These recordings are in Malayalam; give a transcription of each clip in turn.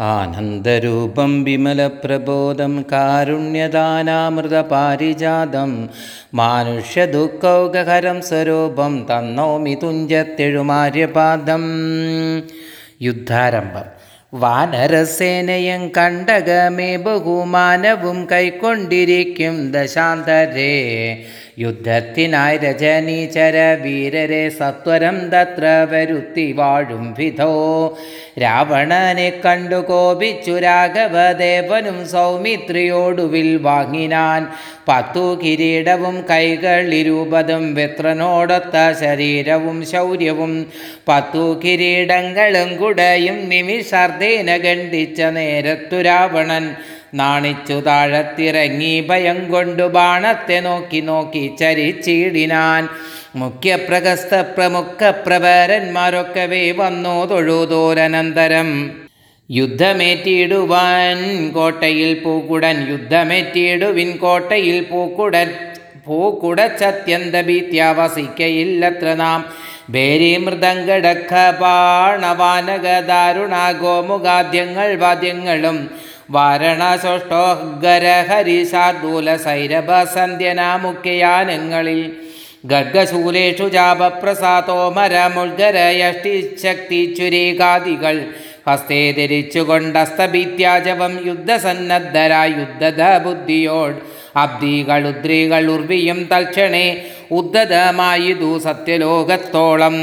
ആനന്ദരൂപം വിമലപ്രബോധം കാരുണ്യദാനാമൃതപാരിജാതം മാനുഷ്യദുഃഖൗകഹരം സ്വരൂപം തന്നോമി തുഞ്ചത്തെഴുമാര്യപാദം. യുദ്ധാരംഭം. വാനരസേനയും കണ്ടകമേ ബഹുമാനവും കൈക്കൊണ്ടിരിക്കും ദശാന്തരേ. യുദ്ധത്തിനായി രജനീചര വീരരെ സത്വരം തത്ര വരുത്തി വാഴും വിധോ. രാവണനെ കണ്ടു കോപിച്ചു രാഘവദേവനും സൗമിത്രിയോടുവിൽ വാങ്ങിനാൻ. പത്തു കിരീടവും കൈകളിരൂപതും വിത്രനോടൊത്ത ശരീരവും ശൗര്യവും. പത്തു കിരീടങ്ങളും കുടയും നിമിഷാർദ്ധേന ഖണ്ഡിച്ച നേരത്തു രാവണൻ നാണിച്ചു താഴത്തിറങ്ങി ഭയം കൊണ്ടു ബാണത്തെ നോക്കി നോക്കി ചരിച്ചിടിനാൻ. മുഖ്യപ്രഗസ്ത പ്രമുഖ പ്രഭരന്മാരൊക്കവേ വന്നു തൊഴുതോരനന്തരം. യുദ്ധമേറ്റിയിടുവാൻ കോട്ടയിൽ പൂക്കുടൻ യുദ്ധമേറ്റിയിടുവിൻ കോട്ടയിൽ പൂക്കുടൻ പൂക്കുടച്ചത്യന്ത ഭീത്യാവസിക്കയില്ലത്ര നാം. ഭേരി മൃദംഗടക്ക പാണവാനക ദാരുണാഗോമുഖാദ്യങ്ങൾ വാദ്യങ്ങളും വാരണാശോഷ്ടോഗര ഹരിശാർദൂല സൈരഭ സന്ധ്യനാമുഖ്യയാനങ്ങളിൽ ഗർഗശൂലേഷു ജാപപ്രസാദോ മരമുൾഗരയഷ്ടിശക്തിച്ചുരേകാദികൾ ഹസ്തേ ധരിച്ചുകൊണ്ടസ്തഭിത്യാജവം യുദ്ധസന്നദ്ധരായ യുദ്ധത ബുദ്ധിയോട് അബ്ദികൾ ഉദ്രികൾ ഉർവിയും തൽക്ഷണേ ഉദ്ധതമായിതു സത്യലോകത്തോളം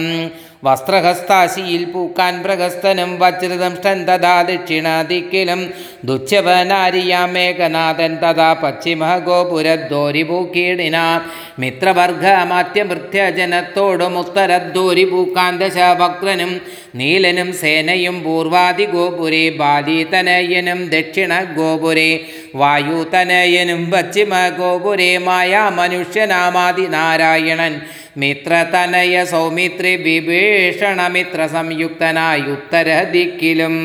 വസ്ത്രഹസ്താശിയിൽ പൂക്കാൻ പ്രഹസ്തനും വജ്രദംഷ്ടൻ തഥാ ദക്ഷിണാദിക്കിലും ദുച്ഛവനാരിയാം മേഘനാഥൻ തഥാ പശ്ചിമ ഗോപുരദ്ദോരി പൂക്കീടിന. മിത്രവർഗമാത്യമൃത്യജനത്തോടും ഉത്തരദ്ദോരി പൂക്കാൻ ദശഭക്തനും നീലനും സേനയും പൂർവാദി ഗോപുരേ ബാലീതനയനും ദക്ഷിണ ഗോപുരേ വായുതനയനും പശ്ചിമ ഗോപുരേമായ മനുഷ്യനാമാതി നാരായണൻ. മിത്രതനയ സൗമിത്രി വിഭീഷണമിത്ര സംയുക്തനായി ഉത്തര ദിക്കിലും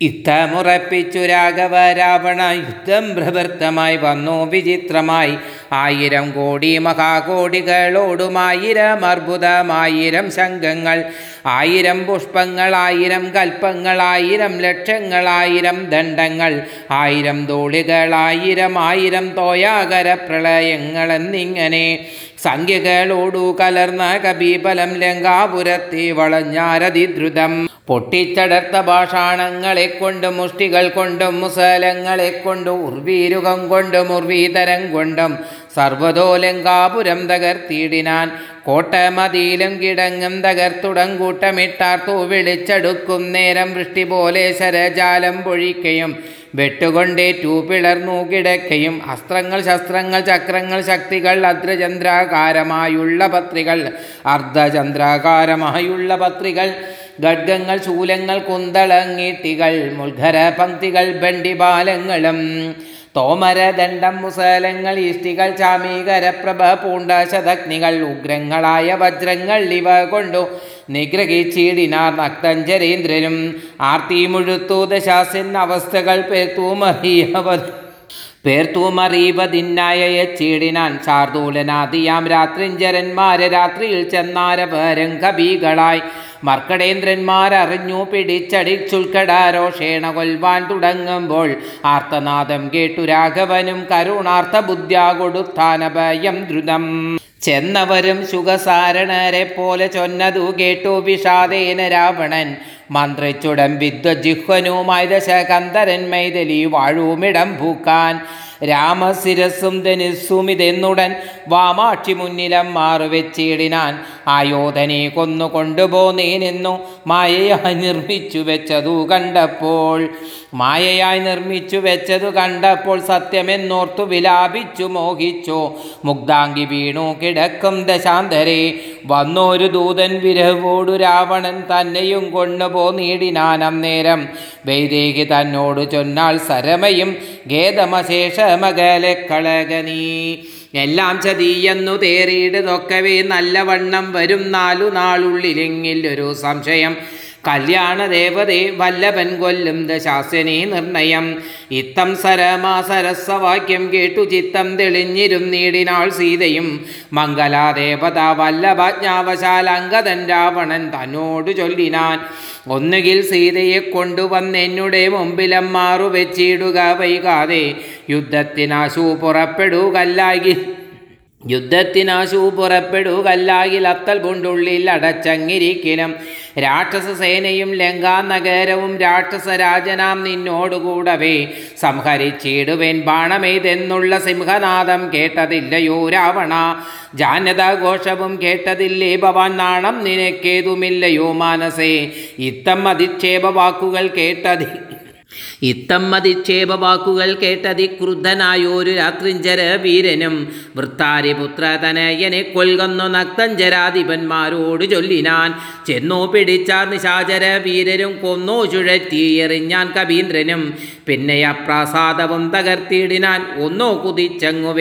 യുദ്ധമുറപ്പിച്ചു രാഘവ രാവണ യുദ്ധം പ്രവൃത്തമായി വന്നു. വിചിത്രമായി ആയിരം കോടി മഹാകോടികളോടുമായിരം അർബുദമായിരം ശംഖങ്ങൾ ആയിരം പുഷ്പങ്ങൾ ആയിരം കൽപ്പങ്ങൾ ആയിരം ലക്ഷങ്ങൾ ആയിരം ദണ്ഡങ്ങൾ ആയിരം തോളികളായിരം ആയിരം തോയാകര പ്രളയങ്ങൾ എന്നിങ്ങനെ സംഖ്യകളോടു കലർന്ന കബീബലം ലങ്കാപുരത്തെ വളഞ്ഞാരതിദ്രുതം പൊട്ടിച്ചടർത്ത ഭാഷാണങ്ങളെ കൊണ്ടും മുഷ്ടികൾ കൊണ്ടും മുസലങ്ങളെ കൊണ്ടും ഉർവീരുകം കൊണ്ടും ഉർവീതരം കൊണ്ടും സർവതോലങ്കാപുരം തകർത്തിയിടിനാൻ കോട്ടമതിയിലും കിടങ്ങും തകർത്തുടങ്കൂട്ടമിട്ടാർത്തു വിളിച്ചെടുക്കും നേരം വൃഷ്ടി പോലെ ശരജാലം പൊഴിക്കയും വെട്ടുകൊണ്ടേറ്റു പിളർന്നു കിടക്കയും അസ്ത്രങ്ങൾ ശസ്ത്രങ്ങൾ ചക്രങ്ങൾ ശക്തികൾ അർദ്ധചന്ദ്രാകാരമായുള്ള പത്രികൾ അർദ്ധചന്ദ്രാകാരമായുള്ള പത്രികൾ ഖഡ്ഗങ്ങൾ ശൂലങ്ങൾ കുന്തളങ്ങീട്ടികൾ മുൾഘര പങ്ക്തികൾ ബണ്ടിബാലങ്ങളും തോമരദണ്ഡം മുസലങ്ങൾ ഈഷ്ടികൾ ചാമീകരപ്രഭ പൂണ്ട ശതഗ്നികൾ ഉഗ്രങ്ങളായ വജ്രങ്ങൾ ഇവ കൊണ്ടു നിഗ്രഹിച്ചിടിനാർ നക്തഞ്ചരേന്ദ്രനും ആർത്തി മുഴുത്തു ദശാസിൻ അവസ്ഥകൾ പേർത്തു പേർത്തൂമറിയവർ പേർത്തൂമറിയവതിന്നായ ചീടിനാൻ ശാർദൂലനാദിയാം രാത്രിഞ്ചരന്മാരെ രാത്രിയിൽ ചെന്നാരപരം കബീകളായി മർക്കടേന്ദ്രന്മാരറിഞ്ഞു പിടിച്ചടിച്ചുൾക്കടാരോഷേണ കൊൽവാൻ തുടങ്ങുമ്പോൾ ആർത്തനാദം കേട്ടു രാഘവനും കരുണാർത്ഥ ബുദ്ധ്യാ കൊടുത്താനഭയം ദ്രുതം. ചെന്നവരും സുഖസാരണരെ പോലെ ചൊന്നതു കേട്ടു വിഷാദേന രാവണൻ. മന്ത്രിച്ചുടം വിദ്വജിഹ്വനുമായി ദശകന്ധരൻ മൈതലി വാഴൂമിടം പൂക്കാൻ. രാമശിരസും ധനുസുമിതെന്നുടൻ വാമാക്ഷി മുന്നിലം മാറുവെച്ചിടിനാൻ ആയോധനെ കൊന്നു കൊണ്ടുപോന്നേനെന്നു മായയായി നിർമ്മിച്ചു വെച്ചതു കണ്ടപ്പോൾ മായയായി നിർമ്മിച്ചു വെച്ചതു കണ്ടപ്പോൾ സത്യമെന്നോർത്തു വിലാപിച്ചു മോഹിച്ചു. മുഗ്ധാംഗി വീണു കിടക്കും ദശാന്തരെ വന്നൊരു ദൂതൻ വിരവോടു രാവണൻ തന്നെയും കൊണ്ടുപോന്നീടിനാൻ നേരം വൈദേഹി തന്നോട് ചൊന്നാൾ സരമയും ഖേദമശേഷമകലെ കളകനി എല്ലാം ചതിയെന്നു തേറിയിടതൊക്കവേ നല്ലവണ്ണം വരും നാലു നാളുള്ളിലെങ്കിൽ ഒരു സംശയം. കല്യാണ ദേവതേ വല്ലഭൻ കൊല്ലും ദശാസനെ നിർണയം. ഇത്തം സരമാ സരസവാക്യം കേട്ടു ചിത്തം തെളിഞ്ഞിരും നീടിനാൾ സീതയും. മംഗലാദേവത വല്ലഭാജ്ഞാവശാൽ അങ്കദൻ രാവണൻ തന്നോട് ചൊല്ലിനാൻ. ഒന്നുകിൽ സീതയെ കൊണ്ടുവന്നെന്നുടെ മുമ്പിലം മാറുവെച്ചിടുക വൈകാതെ. യുദ്ധത്തിനാശു പുറപ്പെടുകല്ലാകി യുദ്ധത്തിനാശു പുറപ്പെടുകല്ലാകിൽ അത്തൽ കൊണ്ടുള്ളിൽ അടച്ചങ്ങിരിക്കണം. രാക്ഷസ സേനയും ലങ്കാനഗരവും രാക്ഷസരാജനാം നിന്നോടുകൂടവേ. സംഹരിച്ചിടുവേൻ ബാണമെയ്തെന്നുള്ള സിംഹനാദം കേട്ടതില്ലയോ രാവണ. ജാനതാഘോഷവും കേട്ടതില്ലേ ഭവാൻ. നാണം നിനക്കേതുമില്ലയോ മാനസേ. ഇത്തം അധിക്ഷേപ വാക്കുകൾ കേട്ടതി ഇത്തം അധിക്ഷേപ വാക്കുകൾ കേട്ടതി ക്രുദ്ധനായൊരു രാത്രിഞ്ചര വീരനും വൃത്താരി പുത്രതനയനെ കൊൽകുന്നു നക്തഞ്ചരാധിപന്മാരോട് ചൊല്ലിനാൻ. ചെന്നോ പിടിച്ചാർ നിശാചര വീരരും കൊന്നോ ചുഴറ്റി കവീന്ദ്രനും പിന്നെ അപ്രാസാദവും തകർത്തിയിടിനാൻ ഒന്നോ കുതിച്ചങ്ങു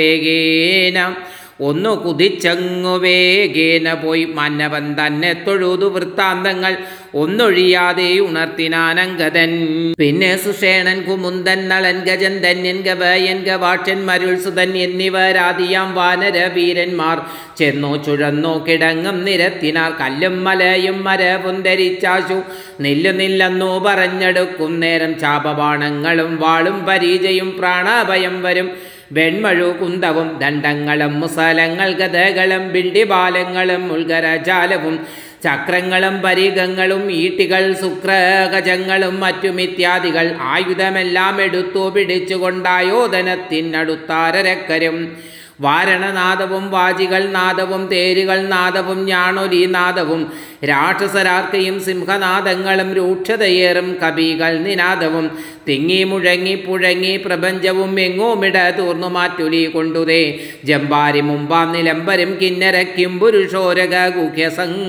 ഒന്നു കുതിച്ചങ്ങു വേഗേന പോയി മന്നവൻ തന്നെ തൊഴുതു വൃത്താന്തങ്ങൾ. ഒന്നൊഴിയാതെ ഉണർത്തിനാനങ്കതൻ പിന്നെ സുഷേണൻ കുമുന്തൻ നളൻ ഗജൻ ധന്യൻ ഗവയൻ ഗവാക്ഷൻ മരുൾ സുതൻ എന്നിവരാദിയാം വാനര വീരന്മാർ ചെന്നോ ചുഴന്നോ കിടങ്ങും നിരത്തിനാർ. കല്ലും മലയും മരവും ധരിച്ചാശു നില്ലു നില്ലെന്നോ പറഞ്ഞെടുക്കും നേരം. ചാപബാണങ്ങളും വാളും പരീചയും പ്രാണാഭയം വരും. വെൺമഴു കുന്തവും ദണ്ഡങ്ങളും മുസലങ്ങൾ ഗതകളും ബിണ്ടിപാലങ്ങളും ഉൾഗരജാലവും ചക്രങ്ങളും പരീകങ്ങളും ഈട്ടികൾ ശുക്രഗജങ്ങളും മറ്റുമിത്യാദികൾ ആയുധമെല്ലാം എടുത്തു പിടിച്ചുകൊണ്ടായോധനത്തിനടുത്താരരക്കരും വാരണനാദവും വാജികൾ നാദവും തേരുകൾ നാദവും ഞാണൊലി നാദവും രാക്ഷസരാർക്കയും സിംഹനാദങ്ങളും രൂക്ഷതയേറും കവികൾ നിനാദവും തിങ്ങി മുഴങ്ങി പുഴങ്ങി പ്രപഞ്ചവും എങ്ങോമിട തൂർന്നു മാറ്റുലി കൊണ്ടുതേ. ജമ്പാരി മുമ്പാം നിലമ്പരും കിന്നരക്കും പുരുഷോരക ഗുഹ്യസങ്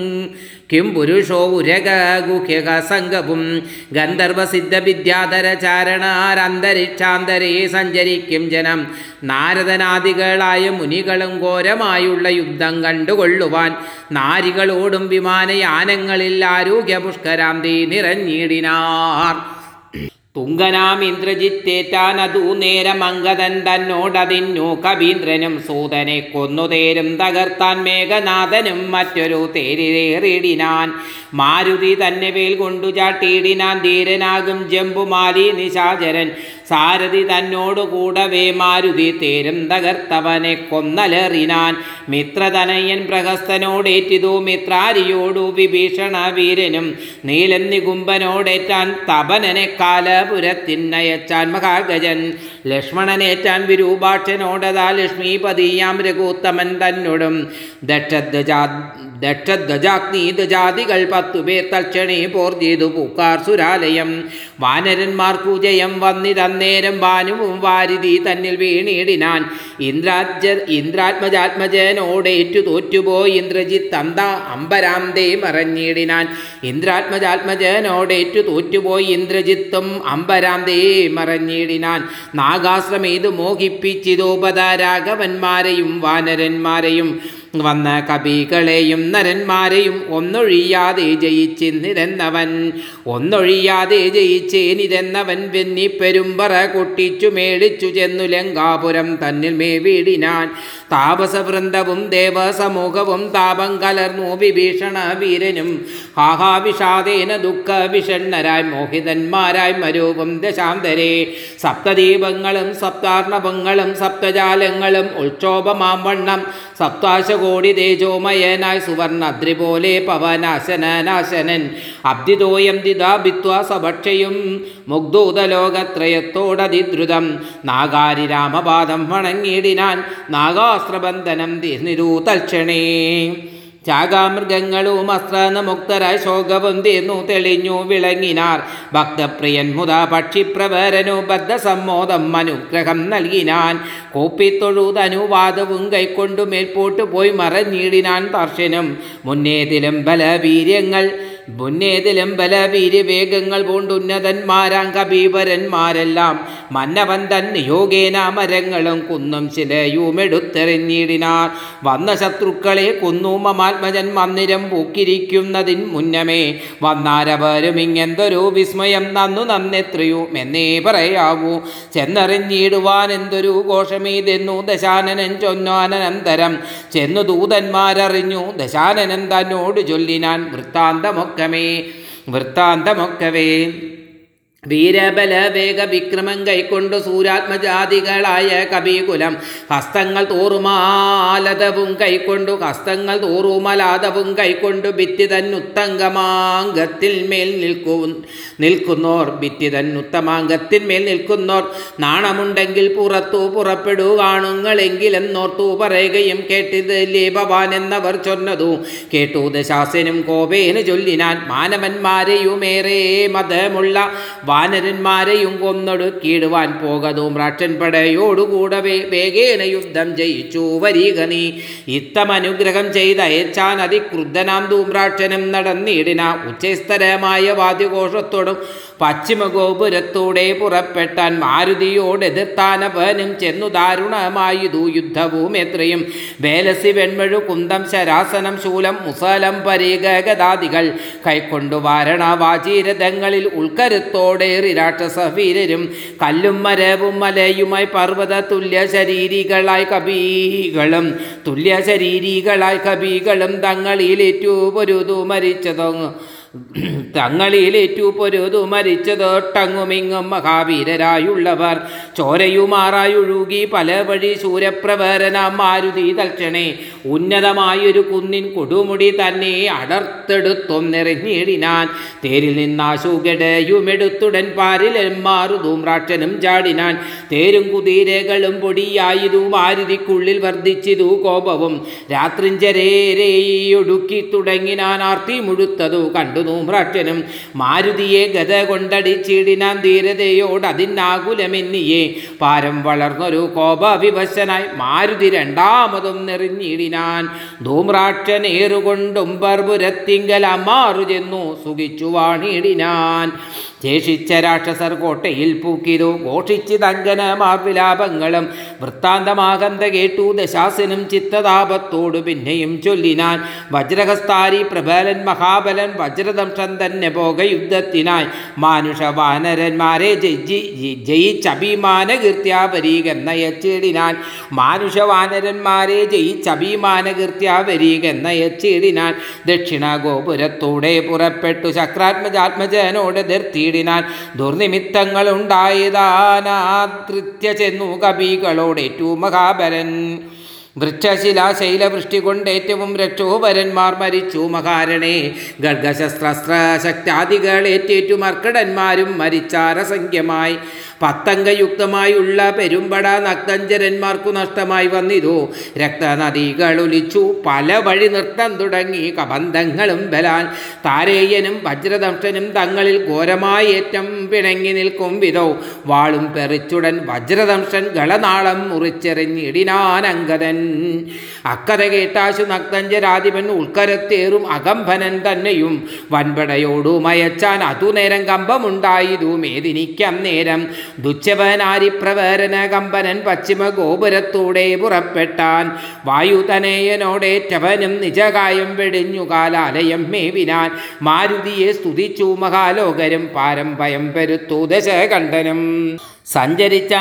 കിം പുരുഷോ ഉരക ഗുഹ്യക സംഘവും ഗന്ധർവസിദ്ധ വിദ്യാധര ചാരണാരന്തരിക്ഷാന്തരേ സഞ്ചരിക്കും ജനം. നാരദനാദികളായ മുനികളും ഘോരമായുള്ള യുദ്ധം കണ്ടുകൊള്ളുവാൻ നാരികളോടും വിമാനയാനങ്ങളിൽ ആരോഗ്യ പുഷ്കരാന്തി നിറഞ്ഞിടിനാർ. തുങ്കനാം ഇന്ദ്രജിത്തേറ്റാൻ അതു നേരം അംഗതൻ തന്നോടതിന്നു കവീന്ദ്രനും സൂതനെ കൊന്നുതേരും തകർത്താൻ മേഘനാഥനും മറ്റൊരു തേരിലേറിടിനാൻ മാരുതി തന്നെ വേൽ കൊണ്ടു ചാട്ടിയിടിനാൻ ധീരനാകും ജമ്പുമാലി നിശാചരൻ. സാരഥി തന്നോടുകൂടെ വേമാരുതി മാരുതി തേരും തകർത്തവനെ കൊന്നലെറിനാൻ. മിത്രതനയൻ പ്രഹസ്തനോടേറ്റിതു മിത്രാരിയോടു വിഭീഷണ വീരനും നീലൻ നികുംബനോടേറ്റാൻ തപനനെ കാലപുരത്തിനയച്ചാൻ മഹാഗജൻ. ലക്ഷ്മണനേറ്റാൻ വിരൂപാക്ഷനോടതാ ലക്ഷ്മീപതിയാം രഘുത്തമൻ തന്നോടും. ദക്ഷധ്വജാ ദക്ഷധ്വജാഗ്നി ധജാതികൾ പത്തുപേർ തക്ഷണേ പോർ ചെയ്തു പൂക്കാർ സുരാലയം. വാനരന്മാർക്കു ജയം വന്നിതന്നേരം ഭാനുവും വാരിതി തന്നിൽ വീണിടിനാൻ. ഇന്ദ്രാജ ഇന്ദ്രാത്മജാത്മജനോടേറ്റു തോറ്റുപോയി ഇന്ദ്രജിത്ത് അന്ത അമ്പരാന്തേ മറഞ്ഞിടിനാൻ. ഇന്ദ്രാത്മജാത്മജനോടേറ്റു തോറ്റുപോയി ഇന്ദ്രജിത്തും അമ്പരാന്തേ മറഞ്ഞിടിനാൻ. നാഗാശ്രമേതു മോഹിപ്പിച്ചിതോപതാരാഘവന്മാരെയും വാനരന്മാരെയും വന്ന കവികളെയും നരന്മാരെയും ഒന്നൊഴിയാതെ ജയിച്ചിരുന്നവൻ ഒന്നൊഴിയാതെ ജയിച്ചേനിരെന്നവൻ വെന്നി പെരുമ്പറ കൊട്ടിച്ചു മേടിച്ചു ചെന്നു ലങ്കാപുരം തന്നിൽ മേവിടിനാൻ. താപസവൃന്ദവും ദേവസമൂഹവും താപം കലർന്നു വിഭീഷണ വീരനും. ഹാഹാവിഷാദേന ദുഃഖ വിഷണ്ണരായി മോഹിതന്മാരായി മരൂപം ദശാന്തരേ. സപ്തദീപങ്ങളും സപ്താർണവങ്ങളും സപ്തജാലങ്ങളും ഉൾക്ഷോഭമാവണ്ണം സപ്താശകോടി തേജോമയനായി സുവർണദ്രി പോലെ പവനാശനനാശനൻ. അബ്ദിതോയം ദിതാ ഭിത്വാ സഭക്ഷയും മുഗ്ധൂതലോകത്രയത്തോടതിദ്രുതം നാഗാരി രാമപാദം വണങ്ങിയിടിനാൻ നാഗാസ്ത്രബന്ധനം തീർന്നിരൂ തൽക്ഷണേ. ചാകാമൃഗങ്ങളും അസ്ത്രനമുക്തരായി ശോകവും തീർന്നു തെളിഞ്ഞു വിളങ്ങിനാർ. ഭക്തപ്രിയൻ മുത പക്ഷിപ്രവരനു ബദ്ധസമ്മോദം അനുഗ്രഹം നൽകിനാൻ. കൂപ്പിത്തൊഴുതനുവാദവും കൈക്കൊണ്ടു മേൽപോട്ടു പോയി മറഞ്ഞിടിനാൻ ദർശനം. മുന്നേതിലും ബലവീര്യങ്ങൾ മുന്നേതിലും ബലവീര്യവേഗങ്ങൾ പൂണ്ടുന്നതന്മാരാം കബീവരന്മാരെല്ലാം മന്നവൻ തൻ യോഗേന മരങ്ങളും കുന്നും ചിലയുമെടുത്തെറിഞ്ഞിടിനാർ വന്ന ശത്രുക്കളെ കൊന്നു മന്ദിരം പൂക്കിരിക്കുന്നതിൻ മുന്നമേ വന്നാരവരും ഇങ്ങെന്തൊരു വിസ്മയം നന്നു നന്നെത്രയോ എന്നേ പറയാവൂ. ചെന്നറിഞ്ഞിടുവാൻ എന്തൊരു ഘോഷമീതെന്നു ദശാനനൻ ചൊന്നാനന്തരം ചെന്നു ദൂതന്മാരറിഞ്ഞു ദശാനനൻ തന്നോട് ചൊല്ലിനാൻ വൃത്താന്തമൊക്കമേ വൃത്താന്തമൊക്കവേ വീരബല വേഗ വിക്രമം കൈക്കൊണ്ടു സൂരാത്മജാതികളായ കവികുലം. ഹസ്തങ്ങൾ തോറുമാലതവും കൈക്കൊണ്ടു ഹസ്തങ്ങൾ തോറുമലാതവും കൈക്കൊണ്ടു ഭിത്തി തന്നുത്തങ്കമാങ്കത്തിൽ മേൽ നിൽക്കൂ നിൽക്കുന്നോർ ഭിത്തി തന്നുത്തമാങ്കത്തിൽ മേൽ നിൽക്കുന്നോർ. നാണമുണ്ടെങ്കിൽ പുറത്തു പുറപ്പെടൂ കാണുങ്ങളെങ്കിലെന്നോർത്തു പറയുകയും കേട്ടിത് ലേപവാൻ എന്നവർ ചൊന്നതു. കേട്ടു ദശാസനും കോപേന് ചൊല്ലിനാൻ മാനവന്മാരെയുമേറെ മതമുള്ള വാനരന്മാരെയും കൊന്നൊടുക്കിയിടുവാൻ പോകതും മ്രാക്ഷൻ പടയോടുകൂടവേ വേഗേന യുദ്ധം ജയിച്ചു. വരീകനി ഇത്തമനുഗ്രഹം ചെയ്ത ഏച്ചാൻ അതിക്രുദ്ധനാം ധൂമ്രാക്ഷനും നടന്നിടിന. ഉച്ചസ്ഥരമായ വാദ്യഘോഷത്തോടും പശ്ചിമ ഗോപുരത്തൂടെ പുറപ്പെട്ടാൻ മാരുതിയോട് എതിർത്താനവനും ചെന്നു ദാരുണമായി യുദ്ധവും എത്രയും. വേലസി വെൺമഴു കുന്തം ശരാസനം ശൂലം മുസലം പരീകഗതാദികൾ കൈക്കൊണ്ടു വാരണവാചീരഥങ്ങളിൽ ഉൾക്കരുത്തോടേറി രാക്ഷസവീരരും കല്ലും മരവും മലയുമായി പർവത തുല്യ ശരീരികളായി കബീകളും തുല്യ ശരീരികളായി കബീകളും തങ്ങളിലേറ്റു പൊരുതു മരിച്ചതോ തങ്ങളിലേറ്റു പൊരുതു മരിച്ചതൊട്ടങ്ങുമിങ്ങും മഹാവീരരായുള്ളവർ. ചോരയുമാറായൊഴുകി പല വഴി ശൂരപ്രവരനാം മാരുതി തൽക്ഷണേ. ഉന്നതമായൊരു കുന്നിൻ കൊടുമുടി തന്നെ അടർത്തെടുത്തും നിറഞ്ഞിടിനാൻ തേരിൽ നിന്നാശുകടയുമെടുത്തുടൻ പാരിലും മാറുതും രാക്ഷനും ചാടിനാൻ. തേരും കുതിരകളും പൊടിയായതു മാരുതിക്കുള്ളിൽ വർദ്ധിച്ചിതു കോപവും. രാത്രിഞ്ചരേരെയൊടുക്കി തുടങ്ങിനാൻ ആർത്തി മുഴുത്തതു കണ്ടു നൂമ്രാക്ഷനും മാരുതിയെ ഗത കൊണ്ടടിച്ചിടിനാൻ ധീരതയോട് അതിനാകുലമെന്നിയെ പാരം വളർന്നൊരു കോപവിവശനായി മാരുതി രണ്ടാമതും നെറിഞ്ഞിടിനാൻ. ധൂമ്രാക്ഷൻ ഏറുകൊണ്ടും അമാറു ചെന്നു സുഖിച്ചു വാണിടിനാൻ. ശേഷിച്ച രാക്ഷസർ കോട്ടയിൽ പൂക്കിതു. ഘോഷിച്ച് തങ്കന വിലാപങ്ങളും വൃത്താന്തമാകന്ത കേട്ടു. ദശാസനും ചിത്തതാപത്തോടു പിന്നെയും ചൊല്ലിനാൻ. വജ്രഹസ്താരി പ്രബലൻ മഹാബലൻ വജ്രദംഷൻ തന്നെ പോക യുദ്ധത്തിനായി മാനുഷ വാനരന്മാരെ ജയിച്ചഭിമാന കീർത്യാവരീകെന്നയച്ചിടിനാൻ മാനുഷ വാനരന്മാരെ ജയിച്ചഭിമാന കീർത്യാവരീകെന്നയച്ചിടിനാൻ ദക്ഷിണ ഗോപുരത്തൂടെ പുറപ്പെട്ടു. ശക്രാത്മജാത്മജനോട് നിർത്തിയിടിനാൻ ദുർനിമിത്തങ്ങളുണ്ടായതാനാതൃത്യ ചെന്നു കവികളോടേറ്റു മഹാബലൻ വൃക്ഷശിലാശൈലവൃഷ്ടി കൊണ്ടേറ്റവും രക്ഷോപരന്മാർ മരിച്ചു. മഹാരണേ ഗർഗശസ്ത്ര ശക്താദികളേറ്റേറ്റു മർക്കടന്മാരും മരിച്ചാരസംഖ്യമായി. പത്തംഗയുക്തമായുള്ള പെരുമ്പട നക്തഞ്ചരന്മാർക്കു നഷ്ടമായി വന്നിതു. രക്തനദികൾ ഒലിച്ചു. പല വഴി നൃത്തം തുടങ്ങി. കബന്ധങ്ങളും ബലാൻ താരേയനും വജ്രദംഷനും തങ്ങളിൽ ഘോരമായി ഏറ്റം പിണങ്ങി നിൽക്കും വിധോ. വാളും പെറിച്ചുടൻ വജ്രദംഷൻ ഗളനാളം മുറിച്ചെറിഞ്ഞിടിനാൻ അങ്കതൻ അക്കഥ കേട്ടാശു നക്തഞ്ചരാധിപൻ ഉൾക്കരത്തേറും അകമ്പനൻ തന്നെയും. വൻപടയോടു മയച്ചാൻ അതുനേരം കമ്പമുണ്ടായതു. മേദിനിക്കന്നേരം ദുച്ഛവനാരിപ്രവരന കമ്പനൻ പശ്ചിമ ഗോപുരത്തൂടെ പുറപ്പെട്ടാൻ. വായുതനയനോടേറ്റവനും നിജകായം വെടിഞ്ഞു കാലാലയം മേവിനാൻ. മാരുതിയെ സ്തുതിച്ചു മഹാലോകരും പാരമ്പയം പെരുത്തു ദശകണ്ഠനും. സഞ്ചരിച്ച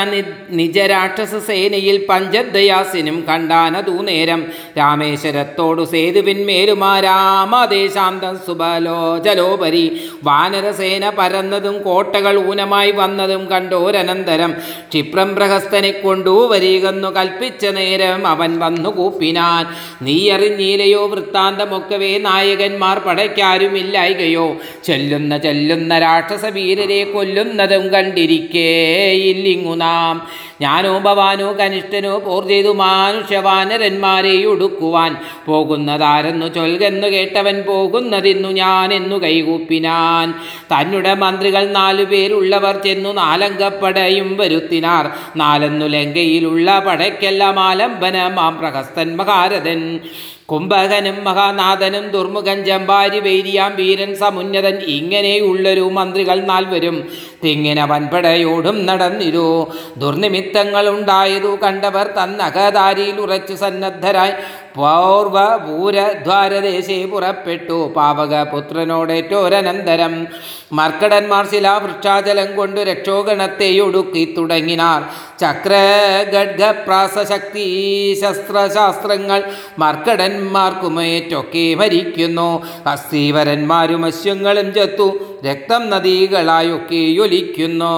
നിജരാക്ഷസ സേനയിൽ പഞ്ചദയാസിനും കണ്ടാനതു നേരം. രാമേശ്വരത്തോടു സേതുവിന്മേലുമാരാമദേശാന്തം സുബലോചലോപരി. വാനരസേന പരന്നതും കോട്ടകൾ ഊനമായി വന്നതും കണ്ടോരനന്തരം. ക്ഷിപ്രം പ്രഹസ്തനെ കൊണ്ടു വരികെന്നു കൽപ്പിച്ച നേരം അവൻ വന്നു കൂപ്പിനാൻ. നീയറിഞ്ഞീലയോ വൃത്താന്തമൊക്കവേ നായകന്മാർ പടയ്ക്കാരുമില്ലായികയോ. ചെല്ലുന്ന ചെല്ലുന്ന രാക്ഷസ വീരരെ കൊല്ലുന്നതും കണ്ടിരിക്കേ ഇല്ലിങ്ങു നാം. ഞാനോ ഭവാനോ കനിഷ്ഠനോ പോർ ചെയ്തു മാനുഷ്യവാനരന്മാരെ ഒടുക്കുവാൻ പോകുന്നതാരെന്നു ചൊൽകെന്നു കേട്ടവൻ പോകുന്നതിന്നു ഞാൻ എന്നു കൈകൂപ്പിനാൻ. തന്നുടെ മന്ത്രികൾ നാലു പേരുള്ളവർ ചെന്നു നാലങ്കപ്പടയും വരുത്തിനാർ. നാലെന്നു ലങ്കയിലുള്ള പടയ്ക്കെല്ലാം ആലംബനമാം പ്രഹസ്തൻ മഹാരഥൻ. കുംഭകനും മഹാനാഥനും ദുർമുഖൻ ജമ്പാരി വേരിയാം വീരൻ സമുന്നതൻ. ഇങ്ങനെയുള്ളൊരു മന്ത്രികൾ നാൽവരും തിങ്ങിന വൻപടയോടും നടന്നിരു. ദുർനിമിത്തങ്ങൾ ഉണ്ടായതു കണ്ടവർ തന്നകതാരിയിൽ ഉറച്ചു സന്നദ്ധരായി. പൗർവ പൂരദ്വാരദേശേ പുറപ്പെട്ടു. പാവക പുത്രനോടേറ്റോരനന്തരം മർക്കടന്മാർ ശിലാവൃക്ഷാചലം കൊണ്ട് രക്ഷോഗണത്തെ ഒടുക്കി തുടങ്ങിനാർ. ചക്ര ഖഡ്ഗപ്രാസശക്തി ശസ്ത്രശാസ്ത്രങ്ങൾ മർക്കടന്മാർക്കുമേറ്റൊക്കെ മരിക്കുന്നു അസ്ഥീവരന്മാരും അശ്വങ്ങളും ചത്തു രക്തം നദികളായൊക്കെ ഒലിക്കുന്നു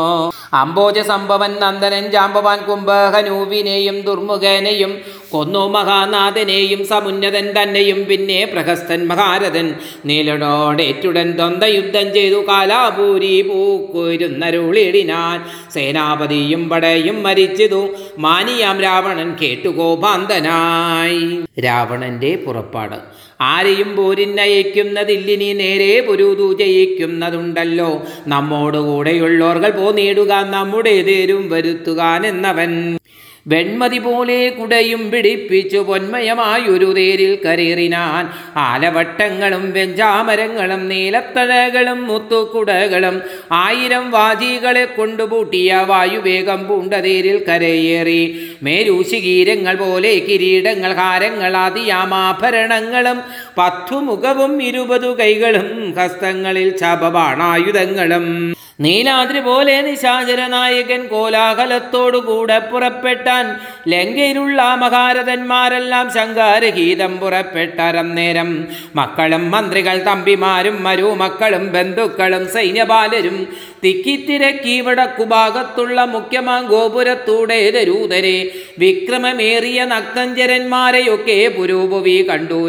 അംബോജ സംഭവൻ നന്ദനൻ ജാമ്പവാൻ കുംഭഹനൂവിനെയും ദുർമുഖനെയും കൊന്നു മഹാനാഥനെയും സമുന്നതൻ തന്നെയും പിന്നെ പ്രഹസ്തൻ മഹാരഥൻ. നീലനോടേറ്റുടൻ ദ്വന്ദ് യുദ്ധം ചെയ്തു കാലാപൂരി പൂക്കുരുന്നരുളിടിനാൻ. സേനാപതിയും പടയും മരിച്ചതു മാനിയാം രാവണൻ കേട്ടുകോപാന്തനായി. രാവണന്റെ പുറപ്പാട്. ആരെയും പോരിന്നയക്കുന്നതില്ലിനി നേരെ പുരുതു ജയിക്കുന്നതുണ്ടല്ലോ. നമ്മോടുകൂടെയുള്ളോർകൾ നേടുക നമ്മുടെ തേരും വരുത്തുകാനെന്നവൻ. വെൺമതി പോലെ കുടയും പിടിപ്പിച്ചു പൊന്മയമായൊരു തേരിൽ കരേറിനാൻ. ആലവട്ടങ്ങളും വെഞ്ചാമരങ്ങളും നീലത്തഴകളും മുത്തുക്കുടകളും ആയിരം വാജികളെ കൊണ്ടുപൂട്ടിയ വായുവേഗം പൂണ്ട തേരിൽ കരയേറി. മേരൂശികീരങ്ങൾ പോലെ കിരീടങ്ങൾ ഹാരങ്ങൾ ആദിയാമാഭരണങ്ങളും പത്തു മുഖവും ഇരുപതു കൈകളും ഹസ്തങ്ങളിൽ ചപബാണായുധങ്ങളും നീലാദ്രി പോലെ നിശാചര നായകൻ കോലാഹലത്തോടുകൂടെ പുറപ്പെട്ടാൻ ലങ്കയിലുള്ള മഹാരഥന്മാരെല്ലാം ശങ്കാരഹീതം പുറപ്പെട്ടരം നേരം. മക്കളും മന്ത്രികൾ തമ്പിമാരും മരുമക്കളും ബന്ധുക്കളും സൈന്യപാലരും തിക്കിത്തിരക്കി വടക്കുഭാഗത്തുള്ള മുഖ്യമാം ഗോപുരത്തൂടെ ദരൂതരെ വിക്രമമേറിയ നക്തഞ്ചരന്മാരെയൊക്കെ പുരൂപുവി കണ്ടു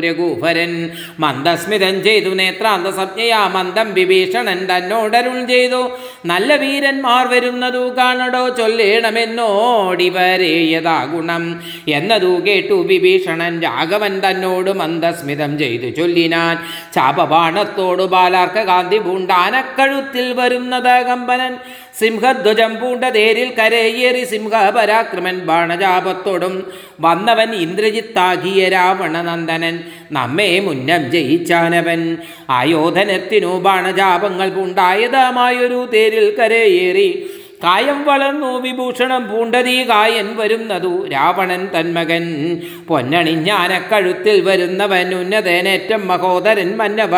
മന്ദസ്മിതം ചെയ്തു നേത്രാന്ത സംജ്ഞയാ മന്ദം വിഭീഷണൻ തന്നോടരുൾ ചെയ്തു. നല്ല വീരന്മാർ വരുന്നതു കാണടോ ചൊല്ലേണമെന്നോടിവരേയതാ ഗുണം. എന്നതു കേട്ടു വിഭീഷണൻ രാഘവൻ തന്നോട് മന്ദസ്മിതം ചെയ്തു ചൊല്ലിനാൻ. ചാപബാണത്തോടു ബാലാർക്ക കാന്തി പൂണ്ടാനക്കഴുത്തിൽ വരുന്നത് കമ്പനൻ. സിംഹധ്വജം പൂണ്ട തേരിൽ കരയേറി സിംഹപരാക്രമൻ ബാണജാപത്തോടും വന്നവൻ ഇന്ദ്രജിത്താകിയ രാവണനന്ദനൻ നമ്മെ മുന്നം ജയിച്ചാനവൻ. ആയോധനത്തിനു ബാണജാപങ്ങൾ പൂണ്ടായതമായൊരു തേരിൽ കരയേറി. കായം വളർന്നു വിഭൂഷണം പൂണ്ടതീ കായൻ വരുന്നതു രാവണൻ തന്മകൻ. പൊന്നണിഞ്ഞാനക്കഴുത്തിൽ വരുന്നവൻ ഉന്നതനേറ്റം മഹോദരൻ മന്നവ.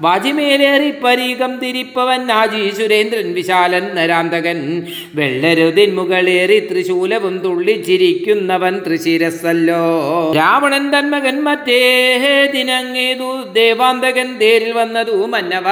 വാജിമേലേറി പരീകം തിരിപ്പവൻ നാജി സുരേന്ദ്രൻ വിശാലൻ നരാന്തകൻ. വെള്ളരുതിൻ മുകളേറി തൃശൂലവും തുള്ളിച്ചിരിക്കുന്നവൻ തൃശിരസല്ലോ. രാവണൻ തന്മകൻ മറ്റേ ദിനങ്ങേതു ദേവാന്തകൻ തേരിൽ വന്നതു മന്നവ.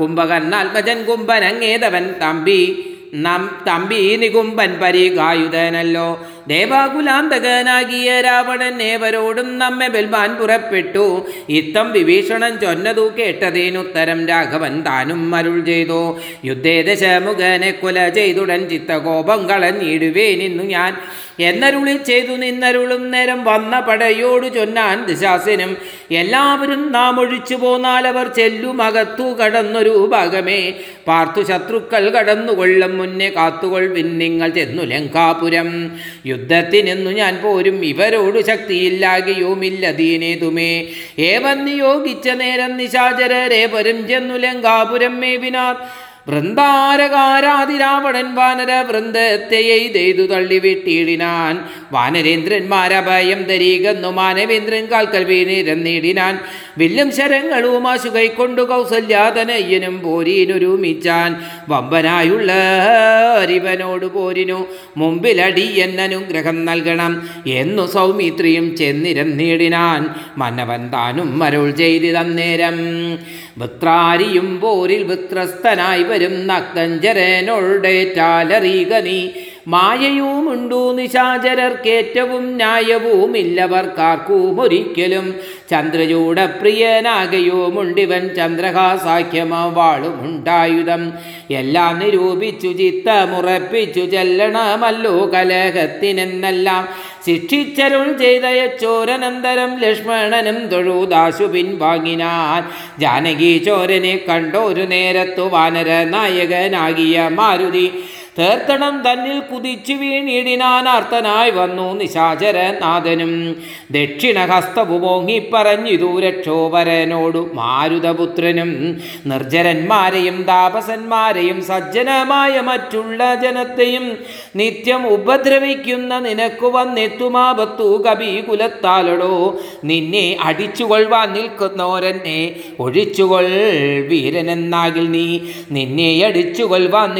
കുംഭകർണാത്മജൻ കുംഭനങ്ങേതവൻ തമ്പി നം തമ്പി നികുംബൻ പരികായുധനല്ലോ ദേവാകുലാന്തകനാകിയ രാവണൻ ഏവരോടും നമ്മെ ബൽവാൻ പുറപ്പെട്ടു. ഇത്തം വിഭീഷണൻ ചൊന്നതു കേട്ടതിനുത്തരം രാഘവൻ താനും അരുൾ ചെയ്തു. യുദ്ധേ ദശമുഖനെ കൊല ചെയ്തുടൻ ചിത്തകോപം കളഞ്ഞിടുവേ നിന്നു ഞാൻ. എന്നരുളി ചെയ്തു നിന്നരുളും നേരം വന്ന പടയോട് ചൊന്നാൻ ദിശാസനും. എല്ലാവരും നാം ഒഴിച്ചു പോന്നാൽ അവർ ചെല്ലുമകത്തു കടന്നൊരു ഭാഗമേ. പാർത്തു ശത്രുക്കൾ കടന്നുകൊള്ളും മുന്നേ കാത്തുകൊൾ നിങ്ങൾ ചെന്നു ലങ്കാപുരം. യുദ്ധത്തിനെന്നു ഞാൻ പോരും. ഇവരോട് ശക്തിയില്ലാകെയുമില്ല ദീനേതുമേ ഏവൻ യോഗിച്ച നേരം നിശാചരരെ പരും ചെന്നു ലങ്കാപുരം മേവിനാർ. വൃന്ദാരകാരാതിരാവണൻ വാനര വൃന്ദത്തെ എയ്തെയ്തു തള്ളിവിട്ടിടിനാൻ വാനരേന്ദ്രന്മാരഭയം ധരീകന്നു മാനവേന്ദ്രൻ കാൽക്കൽ വീണിരന്നിടിനാൻ വില്ലും ശരങ്ങളും ആശു കൈക്കൊണ്ടു കൗസല്യാതനയ്യനും പോരീനൊരുമിച്ചാൻ. വമ്പനായുള്ള അരിവനോട് പോരിനു മുമ്പിലടി എന്നനുഗ്രഹം നൽകണം എന്നു സൗമിത്രിയും ചെന്നിരന്നിടിനാൻ മന്നവൻ താനും മരുൾ ചെയ്തിതന്നേരം. വൃത്രാരിയും പോരിൽ വൃത്രസ്ഥനായി വരും നക്തഞ്ചരനോടേറ്റാലറിയുക നീ. മായയുമുണ്ടു നിശാചരർക്കേറ്റവും ന്യായവുമില്ലവർക്കാർക്കും ഒരിക്കലും ചന്ദ്രചൂടപ്രിയനാകയുമുണ്ടിവൻ ചന്ദ്രഹാസാഖ്യമവാളുമുണ്ടായുധം. എല്ലാം നിരൂപിച്ചു ചിത്തമുറപ്പിച്ചു ചെല്ലണമല്ലോ കലഹത്തിനെന്നെല്ലാം. ശിക്ഷിച്ചരുൾ ചെയ്തയച്ചോരനന്തരം ലക്ഷ്മണനും തൊഴുദാശു പിൻവാങ്ങിനാൻ ജാനകി ചോരനെ കണ്ടൊരു നേരത്തു വാനര നായകനാകിയ മാരുതി. തേർത്തണം തന്നിൽ കുതിച്ചു വീണിടിനാൻ അർത്ഥനായി വന്നു നിശാചരനാഥനും ദക്ഷിണഹസ്തവും പറഞ്ഞു രക്ഷോപരനോടു മാരുതപുത്രനും. നിർജരന്മാരെയും താപസന്മാരെയും സജ്ജനമായ മറ്റുള്ള ജനത്തെയും നിത്യം ഉപദ്രവിക്കുന്ന നിനക്ക് വന്നെത്തുമാപത്തു കബീകുലത്താലടോ നിന്നെ അടിച്ചുകൊള്ളുവാൻ നിൽക്കുന്നോരെന്നെ ഒഴിച്ചുകൊൾ വീരനെന്നാകിൽ നീ. നിന്നെ അടിച്ചുകൊള്ളുവാൻ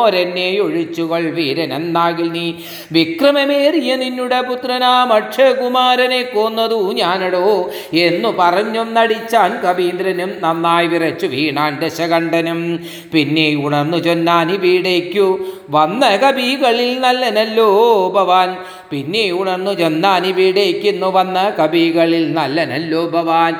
നിൽക്കുന്നോരെന്നെ ഒഴിച്ചുകൊൾ വീരനെന്നാകിൽ നീ. വിക്രമമേറിയ നിന്നുടെ പുത്രനാം അക്ഷകുമാരനെ കൊന്നതു ഞാനടോ എന്നു പറഞ്ഞും നടിച്ചാൻ കവീന്ദ്രനും നന്നായി വിറച്ചു വീണാൻ ദശകണ്ഠനും. പിന്നെ ഉണർന്നു ചൊന്നാൻ വീടേക്കു വന്ന കവികളിൽ നല്ലനല്ലോ ഭവാൻ. പിന്നെ ഉണർന്നു ചൊന്നാനി വീടേക്കുന്നു വന്ന കവികളിൽ നല്ലനല്ലോ ഭവാൻ.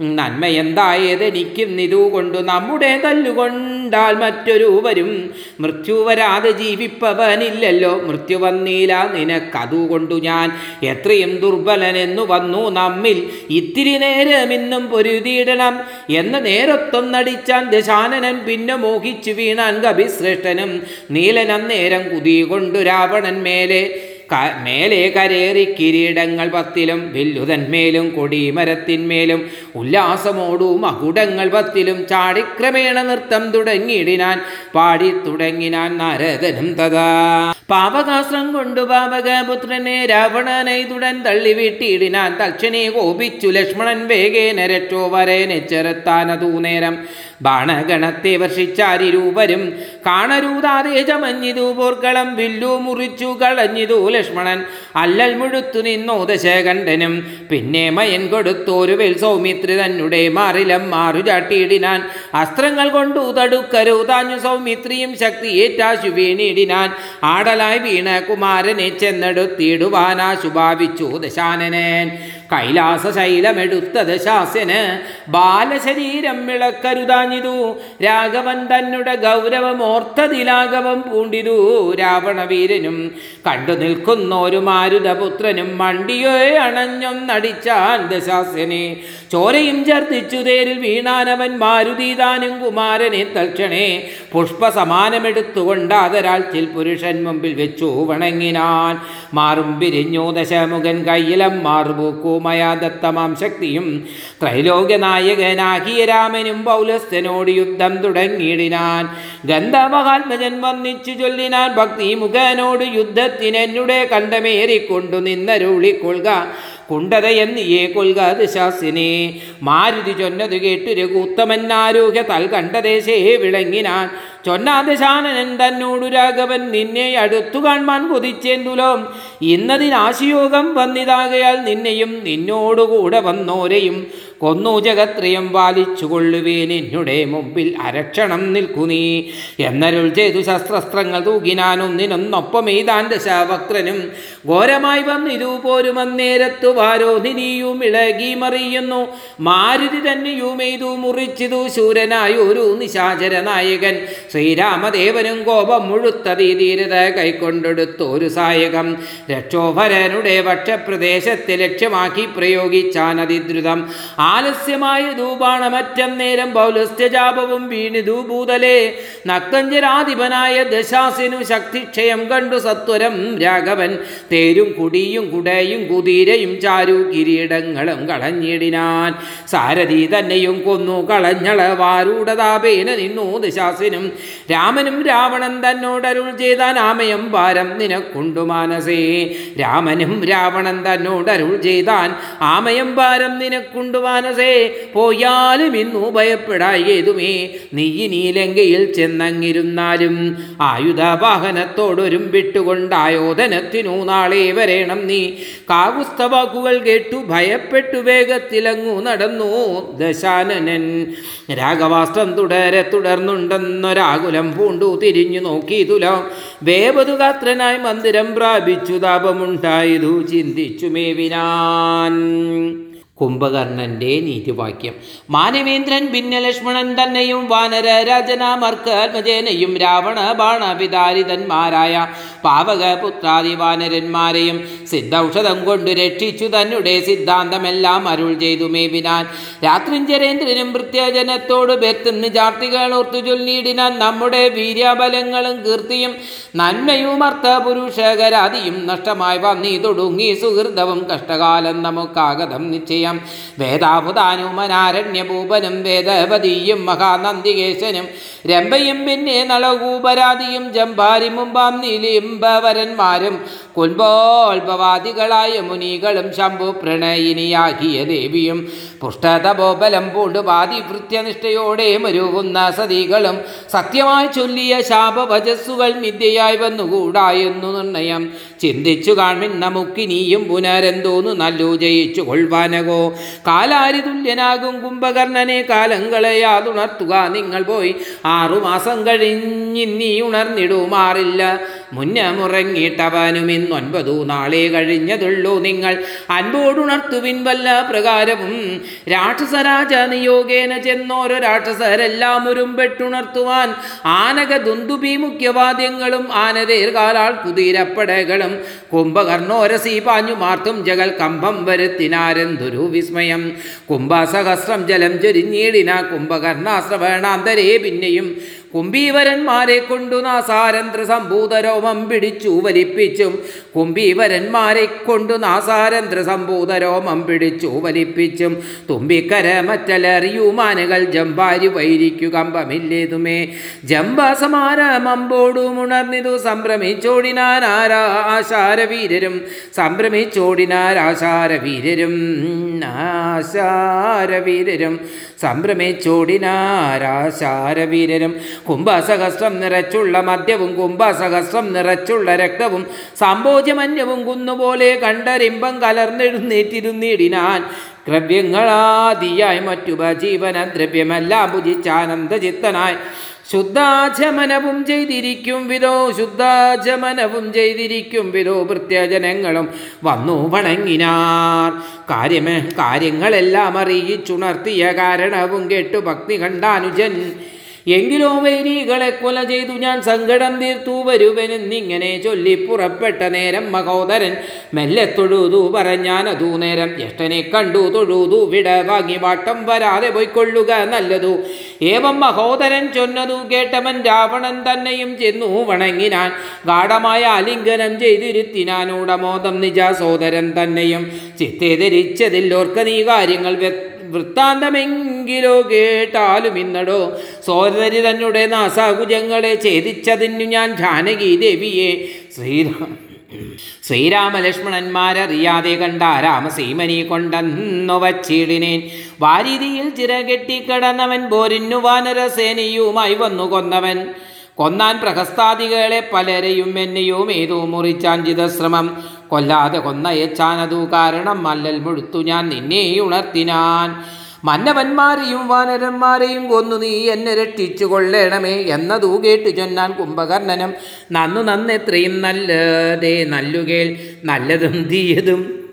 നന്മയെന്തായതെനിക്കും കൊണ്ടു നമ്മുടെ തല്ലുകൊണ്ടാൽ മറ്റൊരു വരും മൃത്യു വരാതെ ജീവിപ്പവനില്ലല്ലോ. മൃത്യു വന്നില്ല നിനക്കതുകൊണ്ടു ഞാൻ എത്രയും ദുർബലനെന്നു വന്നു. നമ്മിൽ ഇത്തിരി നേരം ഇന്നും പൊരുതിയിടണം. എന്ന നേരത്തൊന്നടിച്ചാൻ ദശാനനൻ പിന്നെ മോഹിച്ചു വീണാൻ കവിശ്രേഷ്ഠനും നീലനം നേരം കുതികൊണ്ടു രാവണൻ മേലെ മേലെ കരേറി കിരീടങ്ങൾ പത്തിലും വില്ലുതന്മേലും കൊടിമരത്തിന്മേലും ഉല്ലാസമോടു മകുടങ്ങൾ പത്തിലും ചാടിക്രമേണ നൃത്തം തുടങ്ങിയിടിനാൻ പാടി തുടങ്ങിനാൻ നാരദനും തഥാ. പാപകാസ്ത്രം കൊണ്ടു പാപകപുത്രനെ രാവണനൈതുടൻ തള്ളി വീട്ടിയിടിനാൻ തൽക്ഷനെ കോപിച്ചു ലക്ഷ്മണൻ വേഗേന രക്ഷോ വരേനെ ചെറുത്താനതൂ നേരം ബാണഗണത്തെ വർഷിച്ചാരിരൂപരും കാണരൂതാതെ ചമഞ്ഞിതു പോർക്കളം വില്ലു മുറിച്ചു കളഞ്ഞിതു ലക്ഷ്മണൻ. അല്ലൽ മുഴുത്തു നിന്നോ ദശകണ്ഠനും പിന്നെ മയൻ കൊടുത്തോരു വെൽ സൗമിത്രി തന്നെ മാറിലം മാറു ചാട്ടിയിടിനാൻ അസ്ത്രങ്ങൾ കൊണ്ടു തടുക്കരു താഞ്ഞു സൗമിത്രിയും ശക്തിയേറ്റാശു വീണിടിനാൻ. ആടലായി വീണ കുമാരനെ ചെന്നെടുത്തിടുവാനാശുഭാവിച്ചു ദശാനനൻ. കൈലാസ ശൈലമെടുത്ത ദശാസ്യന് ബാലശരീരം വിളക്കരുതാഞ്ഞിതു. രാഘവൻ തന്നുടെ ഗൗരവമോർത്തതിലാഘവം പൂണ്ടിതു. രാവണവീരനും കണ്ടു നിൽക്കുന്നൊരു മാരുതപുത്രനും അണഞ്ഞും അണഞ്ഞൊന്നടിച്ചാൻ ദശാസ്യനെ. ചോരയും ഛർദിച്ചു തേരിൽ വീണാനവൻ മാരുതീതാനും കുമാരനെ തൽക്ഷണേ പുഷ്പസമാനമെടുത്തുകൊണ്ടാതരാൽ ചിൽ പുരുഷൻ മുമ്പിൽ വെച്ചു വണങ്ങിനാൻ. മാറും പിരിഞ്ഞു ദശമുഖൻ കയ്യിലം മാറുപൂക്കുമയാ ദത്തമാം ശക്തിയും ത്രൈലോക്യനായകനാകിയ രാമനും പൗലസ്തനോട് യുദ്ധം തുടങ്ങിയിടിനാൻ. ഗന്ധമഹാത്മജൻ വന്നിച്ചു ചൊല്ലിനാൻ ഭക്തി മുഖനോട് യുദ്ധത്തിനെന്നുടെ കണ്ടമേറിക്കൊണ്ടു നിന്നരുളിക്കൊള്ളുക. കുണ്ടതയെന്നിയേ കൊൽക ദിശാസിനെ മാരുതി ചൊന്നത് കേട്ടു രഘുത്തമന്നാരൂഹ്യ തൽ കണ്ടദേശേ വിളങ്ങിനാൻ. ചൊന്നാദശാനനൻ തന്നോടു രാഘവൻ നിന്നെ അടുത്തു കാൺമാൻ കൊതിച്ചേന്തുലോം. ഇന്നതിനാശയോഗം വന്നിതാകയാൽ നിന്നെയും നിന്നോടുകൂടെ വന്നോരെയും. കൊന്നു ജഗത്രയം പാലിച്ചു കൊള്ളുവേൻ എന്നുടെ മുമ്പിൽ അരക്ഷണം നിൽക്കു നീ. എന്നരുൾ ചെയ്തു ശസ്ത്രസ്ത്രങ്ങൾ തൂകിനാനൊന്നിനൊന്നൊപ്പം എയ്താൻ ദശാവക്രനും. ഘോരമായി വന്നിരു പോരുമന്നേരത്തു വാരോധിനിയും ഇളകി മറിയുന്നു. മാരുതി തന്നെയും എയ്തു മുറിച്ചിതു ശൂരനായൊരു നിശാചര നായകൻ. ശ്രീരാമദേവനും കോപം മുഴുത്തതീ ധീരത കൈക്കൊണ്ടെടുത്തൊരു സായകം. രക്ഷോഭരനുടെ വക്ഷപ്രദേശത്തെ ലക്ഷ്യമാക്കി പ്രയോഗിച്ചാൻ അതിദ്രുതം ആലസ്യമായ ധൂപാണമറ്റം നേരം പൗലസ്ത്യജാപവും വീണിതു ഭൂതലേ നക്തഞ്ചരാധിപനായ ദശാസിനു ശക്തിക്ഷയം കണ്ടു സത്വരം രാഘവൻ. തേരും കുടിയും കുടയും കുതിരയും ചാരു കിരീടങ്ങളും കളഞ്ഞിടിനാൻ. സാരഥി തന്നെയും കൊന്നു കളഞ്ഞള വാരൂഢതാപേന നിന്നു ദശാസിനും. രാമനും രാവണൻ തന്നോടരുൾ ചെയ്ത നാമയം പാരം നിനക്കുണ്ടു മാനസേ. രാമനും രാവണൻ തന്നോടരുൾ ചെയ്താൻ ആമയം പാരം നിനക്കുണ്ടു മാനസേ പോയാലും ഇന്നു ഭയപ്പെടായതുമേ? നീ ഇനി ലങ്കയിൽ ചെന്നങ്ങിരുന്നാലും ആയുധവാഹനത്തോടൊരും വിട്ടുകൊണ്ടായോധനത്തിനു നാളെ വരേണം നീ. കാവുസ്തവാക്കുകൾ കേട്ടു ഭയപ്പെട്ടു വേഗത്തിലങ്ങു നടന്നു. ദശാനനൻ രാഗവാസ്ത്രം തുടരെ തുടർന്നുണ്ടെന്നൊരാകുലം പൂണ്ടു തിരിഞ്ഞു നോക്കി തുലം. വേവതുഗാത്രനായി മന്ദിരം പ്രാപിച്ചു താപമുണ്ടായതു ചിന്തിച്ചു മേവിനാൻ. കുംഭകർണന്റെ നീതിവാക്യം. മാനവേന്ദ്രൻ ഭിന്ന ലക്ഷ്മണൻ തന്നെയും വാനര രാജനാമർക്ക് ആത്മജേനയും രാവണ ബാണപിതാരിതന്മാരായ പാവക പുത്രാദി വാനരന്മാരെയും സിദ്ധൌഷധം കൊണ്ട് രക്ഷിച്ചു തന്നെ സിദ്ധാന്തമെല്ലാം അരുൾ ചെയ്തു മേവിനാൻ. രാത്രിഞ്ചരേന്ദ്രനും ഭൃത്യജനത്തോട് ബെത്തുന്ന് ജാർത്തികൾ ഓർത്തു ചൊല്ലിയിടിനാൻ. നമ്മുടെ വീര്യബലങ്ങളും കീർത്തിയും നന്മയും അർത്ഥ പുരുഷകരാതിയും നഷ്ടമായി വന്നീ. തൊടുങ്ങി സുഹൃതവും കഷ്ടകാലം നമുക്കാഗതം നിശ്ചയം. വേദാപുതാനുമനാരണ്യഭൂപനും വേദപതിയും മഹാനന്ദികേശനും രംഭയും പിന്നെ നളകൂപരാതിയും ജംഭാരി മുമ്പാം നീലിംബവരന്മാരും കുൽബോത്ഭവാദികളായ മുനികളും ശംഭു പ്രണയിനിയാകിയ ദേവിയും പുഷ്ടതപോബലം പൂണ്ട് വാദിഭൃത്യനിഷ്ഠയോടെ മരുകുന്ന സതികളും സത്യമായി ചൊല്ലിയ ശാപവചസ്സുകൾ മിഥ്യയായി വന്നുകൂടായെന്നു നിർണയം ചിന്തിച്ചു കാൺമിൻ നമുക്കിനിയും പുനരെന്തോന്നു നല്ലു ജയിച്ചു കൊൾവാനകോ? കാലാരി തുല്യനാകും കുംഭകർണനെ കാലങ്ങളെയാതുണർത്തുക നിങ്ങൾ പോയി. ആറുമാസം നീ ഉണർന്നിടുമാറില്ല. മുന്നമുറങ്ങിയിട്ടവനും ഇന്നൊൻപതു നാളെ കഴിഞ്ഞതുള്ളൂ നിങ്ങൾ. അൻപോടുണർത്തുവിൻ പ്രകാരവും. രാക്ഷസരാജ നിയോഗേന ചെന്നോരോ രാക്ഷസരെല്ലാം ഒരുമ്പെട്ടുണർത്തുവാൻ. ആനക ദുന്ദുബി മുഖ്യവാദ്യങ്ങളും ആനതേർകാലാൾ കുതിരപ്പടകളും കുംഭകർണോരസി പാഞ്ഞുമാർത്തും ജഗൽ കമ്പം വരുത്തിനാരെന്തൊരു വിസ്മയം. കുംഭസഹസ്രം ജലം ചൊരിഞ്ഞീടിന കുംഭകർണാശ്രവണാന്തരേ പിന്നെയും. കുംഭീവരന്മാരെ കൊണ്ടു നാസാരന്ത്ര സംഭൂതരോമം പിടിച്ചു വലിപ്പിച്ചും. കുംഭീവരന്മാരെ കൊണ്ടു നാസാരന്ത്ര സംഭൂതരോമം പിടിച്ചു വലിപ്പിച്ചും. തുമ്പിക്കര മറ്റലറിയുമാനുകൾ ജമ്പാരി വൈരിക്കു കമ്പമില്ലേതുമേ. ജമ്പ സമാരമമ്പോടുമുണർന്നിതു സംഭ്രമിച്ചോടിനാരാശാരവീരരും സംഭ്രമിച്ചോടിനാരാശാരവീരരും ആശാരവീരരും. സംഭ്രമിച്ചോടിനാരാശാരവീരരും കുംഭസഹസ്രം നിറച്ചുള്ള മദ്യവും കുംഭസഹസ്രം നിറച്ചുള്ള രക്തവും സാമ്പോജ്യമന്യവും കുന്നുപോലെ കണ്ടരിമ്പം കലർന്നെഴുന്നേറ്റിരുന്നിടിനാൻ. ദ്രവ്യങ്ങളാദിയായി മറ്റുപജീവന ദ്രവ്യമെല്ലാം ഭുജിച്ചാനന്ദചിത്തനായി. ശുദ്ധാചമനവും ചെയ്തിരിക്കും വിധോ ശുദ്ധാചമനവും ചെയ്തിരിക്കും വിധോ ഭൃത്യജനങ്ങളും വന്നു വണങ്ങിനാർ. കാര്യമേ കാര്യങ്ങളെല്ലാം അറിയിച്ചുണർത്തിയ കാരണവും കേട്ടു ഭക്തി കണ്ടാനുജൻ. എങ്കിലോ വൈരികളെ കൊല ചെയ്തു ഞാൻ സങ്കടം തീർത്തു വരുവനെന്നിങ്ങനെ ചൊല്ലി പുറപ്പെട്ട നേരം മഹോദരൻ മെല്ലെ തൊഴുതു പറഞ്ഞാനതു നേരം ജ്യേഷ്ഠനെ കണ്ടു തൊഴുതു വിട വാങ്ങി വാട്ടം വരാതെ പോയിക്കൊള്ളുക നല്ലതു. ഏവം മഹോദരൻ ചൊന്നതു കേട്ടവൻ രാവണൻ തന്നെയും ചെന്നു വണങ്ങിനാൻ ഗാഠമായ ആലിംഗനം ചെയ്തിരുത്തിനാനൂടമോദം നിജ സോദരൻ തന്നെയും ചിത്തെ ധരിച്ചതിൽ ഓർക്ക നീ കാര്യങ്ങൾ വ്യ- വൃത്താന്തമെങ്കിലോ കേട്ടാലും ഇന്നടോ. സോദരി തന്നെ നാസാകുജങ്ങളെ ഛേദിച്ചതിനു ഞാൻ ജാനകി ദേവിയെ. ശ്രീരാം ശ്രീരാമലക്ഷ്മണന്മാരറിയാതെ കണ്ട രാമസീമനി കൊണ്ടെന്നു വച്ചിടിനേൻ. വാരിതിയിൽ ചിറകെട്ടിക്കടന്നവൻ പോരിന്നു വാനരസേനയുമായി വന്നു കൊന്നവൻ കൊന്നാൻ പ്രഹസ്താദികളെ പലരെയും എന്നെയും ഏതോ മുറിച്ചാൻ ചിതശ്രമം കൊല്ലാതെ കൊന്നയച്ചാനതു കാരണം മല്ലൽ മുഴുത്തു ഞാൻ നിന്നെ ഉണർത്തിനാൻ. മന്നവന്മാരെയും വാനരന്മാരെയും കൊന്നു നീ എന്നെ രക്ഷിച്ചു കൊള്ളണമേ എന്നതു കേട്ടു ചൊന്നാൻ കുംഭകർണനം. നന്നു നന്നെത്രയും നല്ലതേ നല്ലുകേൾ. നല്ലതും തീയതും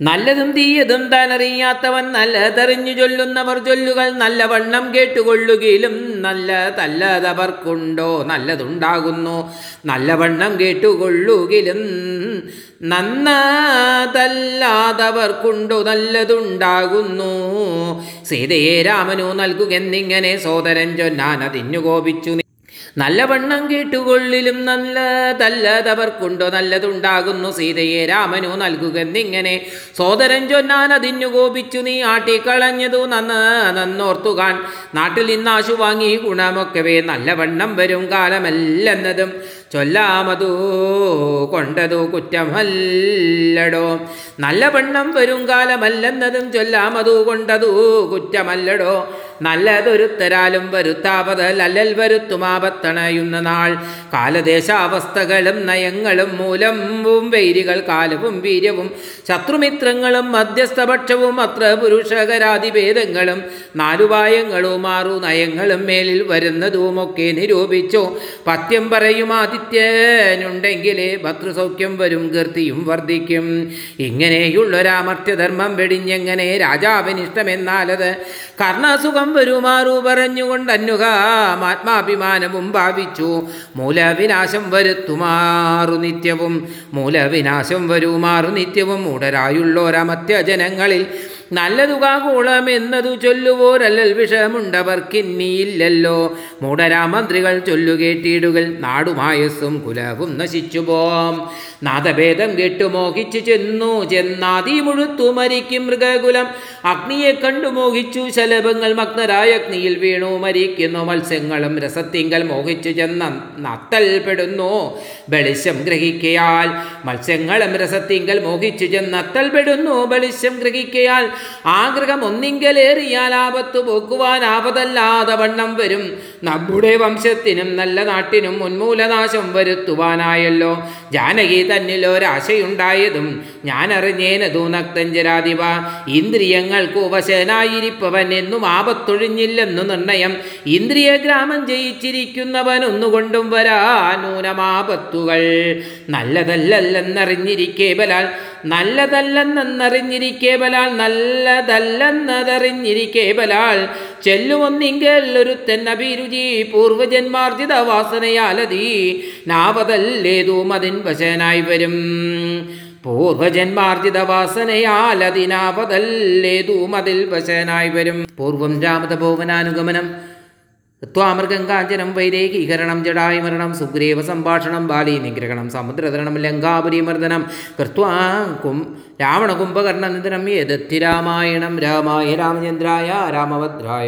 നല്ലതും തീയതും താനറിയാത്തവൻ നല്ലതറിഞ്ഞു ചൊല്ലുന്നവർ ചൊല്ലുകൾ നല്ലവണ്ണം കേട്ടുകൊള്ളുകയിലും നല്ല തല്ലതവർക്കുണ്ടോ? നല്ലതുണ്ടാകുന്നു. നല്ലവണ്ണം കേട്ടുകൊള്ളുകിലും നന്നതല്ലാതവർക്കുണ്ടോ? നല്ലതുണ്ടാകുന്നു. സീതയെ രാമനു നൽകുകെന്നിങ്ങനെ സോദരൻ ചൊന്നാൻ അതിന്നു കോപിച്ചു. നീ. നല്ലവണ്ണം കേട്ടുകൊള്ളിലും നല്ലതല്ലതവർക്കുണ്ടോ നല്ലതുണ്ടാകുന്നു സീതയെ രാമനു നൽകുകെന്നിങ്ങനെ സോദരൻ ചൊന്നാൻ അതിന്നു കോപിച്ചു നീ ആട്ടിക്കളഞ്ഞതു നന്ന് നന്നോർത്തുകാൻ നാട്ടിൽ നിന്നാശു വാങ്ങി ഗുണമൊക്കവേ നല്ലവണ്ണം വരും കാലമല്ലെന്നതും ചൊല്ലാമതു കൊണ്ടതു കുറ്റമല്ലടോ നല്ല വണ്ണം വരും കാലമല്ലെന്നതും ചൊല്ലാമതു കൊണ്ടതു കുറ്റമല്ലടോ നല്ലതൊരുത്തരാലും വരുത്താപത് അല്ലൽ വരുത്തുമാപത്തണയുന്ന നാൾ. കാലദേശാവസ്ഥകളും നയങ്ങളും മൂലവും വൈരികൾ കാലവും വീര്യവും ശത്രുമിത്രങ്ങളും മധ്യസ്ഥപക്ഷവും അത്ര പുരുഷകരാതിഭേദങ്ങളും നാലുപായങ്ങളും ആറു നയങ്ങളും മേലിൽ വരുന്നതുമൊക്കെ നിരൂപിച്ചു. പത്യം പറയും ആദിത്യനുണ്ടെങ്കിലേ ഭദ്രസൗഖ്യം വരും കീർത്തിയും വർദ്ധിക്കും. ഇങ്ങനെയുള്ളൊരാമർത്യധർമ്മം വെടിഞ്ഞെങ്ങനെ രാജാവിനിഷ്ടമെന്നാലത് കർണസുഖം വരുമാറു പറഞ്ഞുകൊണ്ട് അന്യുഹാമാത്മാഭിമാനവും ഭാവിച്ചു. മൂലവിനാശം വരുത്തുമാറു നിത്യവും. മൂലവിനാശം വരുമാറു നിത്യവും. ഉടരായുള്ളോരമത്യ ജനങ്ങളിൽ നല്ലതുകാകൂളം എന്നതു ചൊല്ലുവോരല്ലൽ വിഷമുണ്ടവർക്കിന്നിയില്ലല്ലോ. മൂടരാമന്ത്രികൾ ചൊല്ലുകേട്ടിടുകൾ നാടുമായസ്സും കുലവും നശിച്ചുപോം. നാദഭേദം കേട്ടു മോഹിച്ചു ചെന്നു ചെന്നാതി മുഴുത്തു മരിക്കും മൃഗകുലം. അഗ്നിയെ കണ്ടു മോഹിച്ചു ശലഭങ്ങൾ മഗ്നരായ അഗ്നിയിൽ വീണു മരിക്കുന്നു മത്സ്യങ്ങളും രസത്തിങ്കൽ മോഹിച്ചു ചെന്ന നത്തൽപ്പെടുന്നു ബളിശം ഗ്രഹിക്കയാൽ. മത്സ്യങ്ങളും രസത്തിങ്കൽ മോഹിച്ചു ചെന്നത്തൽ പെടുന്നു ബളിശം ഗ്രഹിക്കയാൽ. ആഗ്രഹം ഒന്നിങ്കലേറിയാൽ ആപത്തു പോക്കുവാൻ ആപതല്ലാതെ വണ്ണം വരും. നമ്മുടെ വംശത്തിനും നല്ല നാട്ടിനും ഉന്മൂലനാശം വരുത്തുവാനായല്ലോ. ജാനകി തന്നിൽ ഒരാശയുണ്ടായതും ഞാൻ അറിഞ്ഞേനതു നക്തഞ്ചരാധിപ ഇന്ദ്രിയങ്ങൾക്ക് ഉപശനായിരിപ്പവൻ എന്നും ആപത്തൊഴിഞ്ഞില്ലെന്നു നിർണയം. ഇന്ദ്രിയ ഗ്രാമം ജയിച്ചിരിക്കുന്നവൻ ഒന്നുകൊണ്ടും വരാ നൂനമാപത്തുകൾ നല്ലതല്ലെന്നറിഞ്ഞിരിക്കേ ബലാൽ നല്ലതല്ലെന്നറിഞ്ഞിരിക്കേ ബലാൽ നല്ലതല്ലെന്നതറിഞ്ഞിരിക്കേ ബലാൽ. ചെല്ലുമൊന്നിങ്കൽ ഒരു തെന്നഭിരുചി പൂർവജന്മാർജിത വാസനയാലതി. നാവതല്ലേതും അതിൻ വശനായി വരും. പൂർവജന്മാർജിത വാസനയാൽ അതിനാപതല്ലേതും അതിൽ വശനായി വരും. പൂർവം രാമതപോവനാനുഗമനം ത്വാമൃഗം കാഞ്ചനം വൈദേകീകരണം ജടായമരണം സുഗ്രീവ സംഭാഷണം ബാലി നിഗ്രഹണം സമുദ്രതരണം ലങ്കാപുരിമർദ്ദനം കൃത്വാ കും രാവണകുംഭകർണനിധനം ഏതത്തി രാമായണം രാമായ രാമചന്ദ്രായ രാമഭദ്രായ